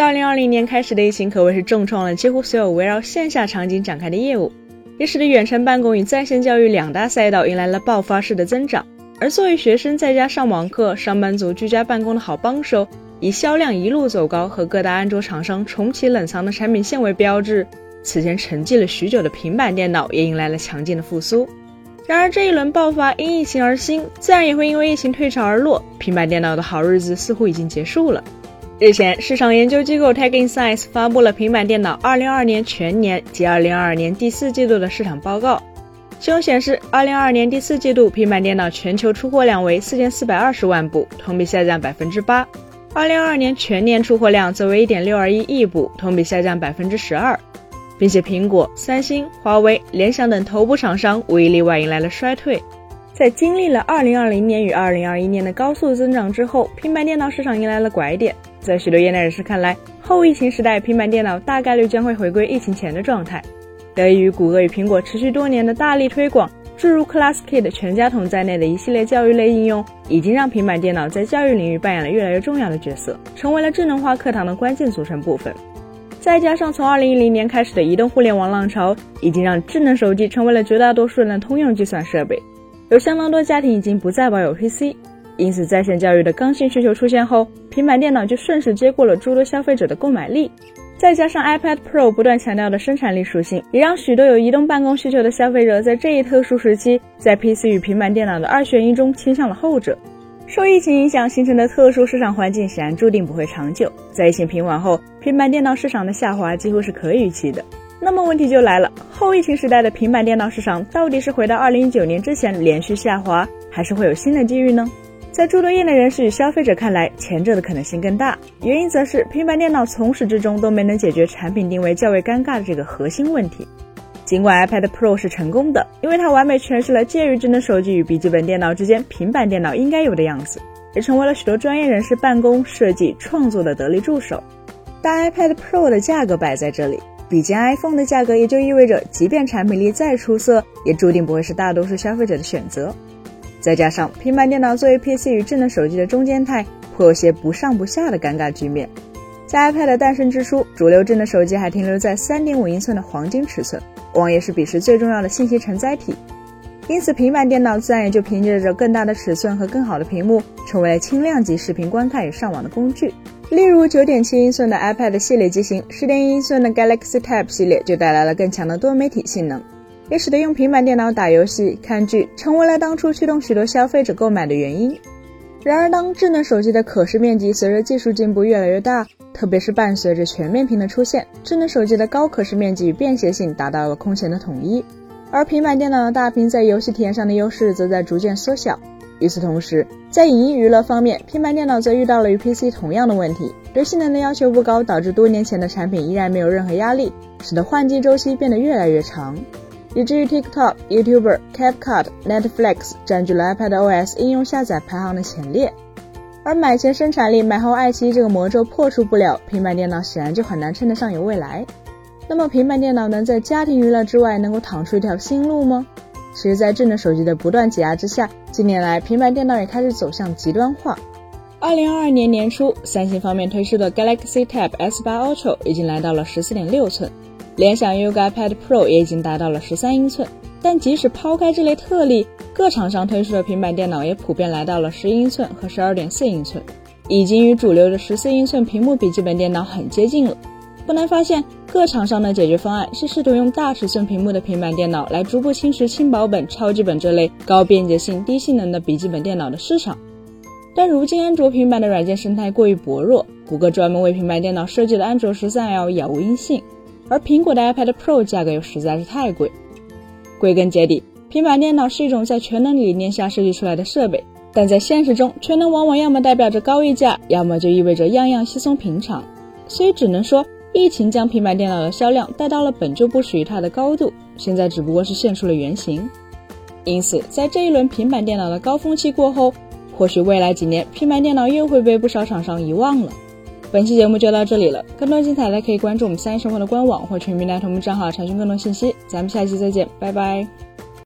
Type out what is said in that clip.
自2020年开始的疫情可谓是重创了几乎所有围绕线下场景展开的业务，也使得远程办公与在线教育两大赛道迎来了爆发式的增长。而作为学生在家上网课、上班族居家办公的好帮手，以销量一路走高和各大安卓厂商重启冷藏的产品线为标志，此前沉寂了许久的平板电脑也迎来了强劲的复苏。然而，这一轮爆发因疫情而兴，自然也会因为疫情退潮而落。平板电脑的好日子似乎已经结束了。日前，市场研究机构 Tech Insights 发布了平板电脑2022年全年及2022年第四季度的市场报告。其中显示，2022年第四季度平板电脑全球出货量为4420万部，同比下降 8%；2022 年全年出货量则为1.621亿部，同比下降12%。并且苹果、三星、华为、联想等头部厂商无一例外迎来了衰退。在经历了2020年与2021年的高速增长之后，平板电脑市场迎来了拐点。在许多业内人士看来，后疫情时代平板电脑大概率将会回归疫情前的状态。得益于谷歌与苹果持续多年的大力推广，诸如 ClassKit 全家桶在内的一系列教育类应用，已经让平板电脑在教育领域扮演了越来越重要的角色，成为了智能化课堂的关键组成部分。再加上从2010年开始的移动互联网浪潮，已经让智能手机成为了绝大多数人的通用计算设备。有相当多家庭已经不再保有 PC，因此在线教育的刚性需求出现后，平板电脑就顺势接过了诸多消费者的购买力。再加上 iPad Pro 不断强调的生产力属性，也让许多有移动办公需求的消费者在这一特殊时期，在 PC 与平板电脑的二选一中倾向了后者。受疫情影响形成的特殊市场环境显然注定不会长久。在疫情平缓后，平板电脑市场的下滑几乎是可预期的。那么问题就来了，后疫情时代的平板电脑市场到底是回到2019年之前连续下滑，还是会有新的机遇呢？在诸多业内人士与消费者看来，前者的可能性更大。原因则是平板电脑从始至终都没能解决产品定位较为尴尬的这个核心问题。尽管 iPad Pro 是成功的，因为它完美诠释了介于智能手机与笔记本电脑之间平板电脑应该有的样子，也成为了许多专业人士办公、设计、创作的得力助手。但 iPad Pro 的价格摆在这里，比肩 iPhone 的价格，也就意味着，即便产品力再出色，也注定不会是大多数消费者的选择。再加上平板电脑作为 PC 与智能手机的中间态，颇有些不上不下的尴尬局面。在 iPad 的诞生之初，主流智能手机还停留在3.5英寸的黄金尺寸。网页是彼时最重要的信息承载体，因此平板电脑自然也就凭借着更大的尺寸和更好的屏幕，成为了轻量级视频观看与上网的工具。例如9.7英寸的 iPad 系列机型，10.1英寸的 Galaxy Tab 系列就带来了更强的多媒体性能，也使得用平板电脑打游戏、看剧成为了当初驱动许多消费者购买的原因。然而，当智能手机的可视面积随着技术进步越来越大，特别是伴随着全面屏的出现，智能手机的高可视面积与便携性达到了空前的统一，而平板电脑的大屏在游戏体验上的优势则在逐渐缩小。与此同时，在影音娱乐方面，平板电脑则遇到了与 PC 同样的问题，对性能的要求不高，导致多年前的产品依然没有任何压力，使得换机周期变得越来越长。以至于 TikTok、YouTuber、CapCut、Netflix 占据了 iPadOS 应用下载排行的前列，而买前生产力，买后爱奇艺这个魔咒破除不了，平板电脑显然就很难称得上有未来。那么，平板电脑能在家庭娱乐之外，能够躺出一条新路吗？其实，在智能手机的不断挤压之下，近年来平板电脑也开始走向极端化。二零二二年年初，三星方面推出的 Galaxy Tab S8 Ultra 已经来到了十四点六寸。联想拥有 iPad Pro 也已经达到了十三英寸，但即使抛开这类特例，各厂商推出的平板电脑也普遍来到了十英寸和十二点四英寸，已经与主流的十四英寸屏幕笔记本电脑很接近了。不难发现，各厂商的解决方案是试图用大尺寸屏幕的平板电脑来逐步侵蚀轻薄本、超级本这类高便捷性、低性能的笔记本电脑的市场。但如今安卓平板的软件生态过于薄弱，谷歌专门为平板电脑设计的安卓十三 L 杳无音信。而苹果的 iPad Pro 价格又实在是太贵。归根结底，平板电脑是一种在全能理念下设计出来的设备，但在现实中，全能往往要么代表着高溢价，要么就意味着样样稀松平常。所以只能说，疫情将平板电脑的销量带到了本就不属于它的高度，现在只不过是现出了原形。因此，在这一轮平板电脑的高峰期过后，或许未来几年平板电脑又会被不少厂商遗忘了。本期节目就到这里了，更多精彩的可以关注我们三一生活的官网或全民大同步账号查询更多信息。咱们下期再见，拜拜。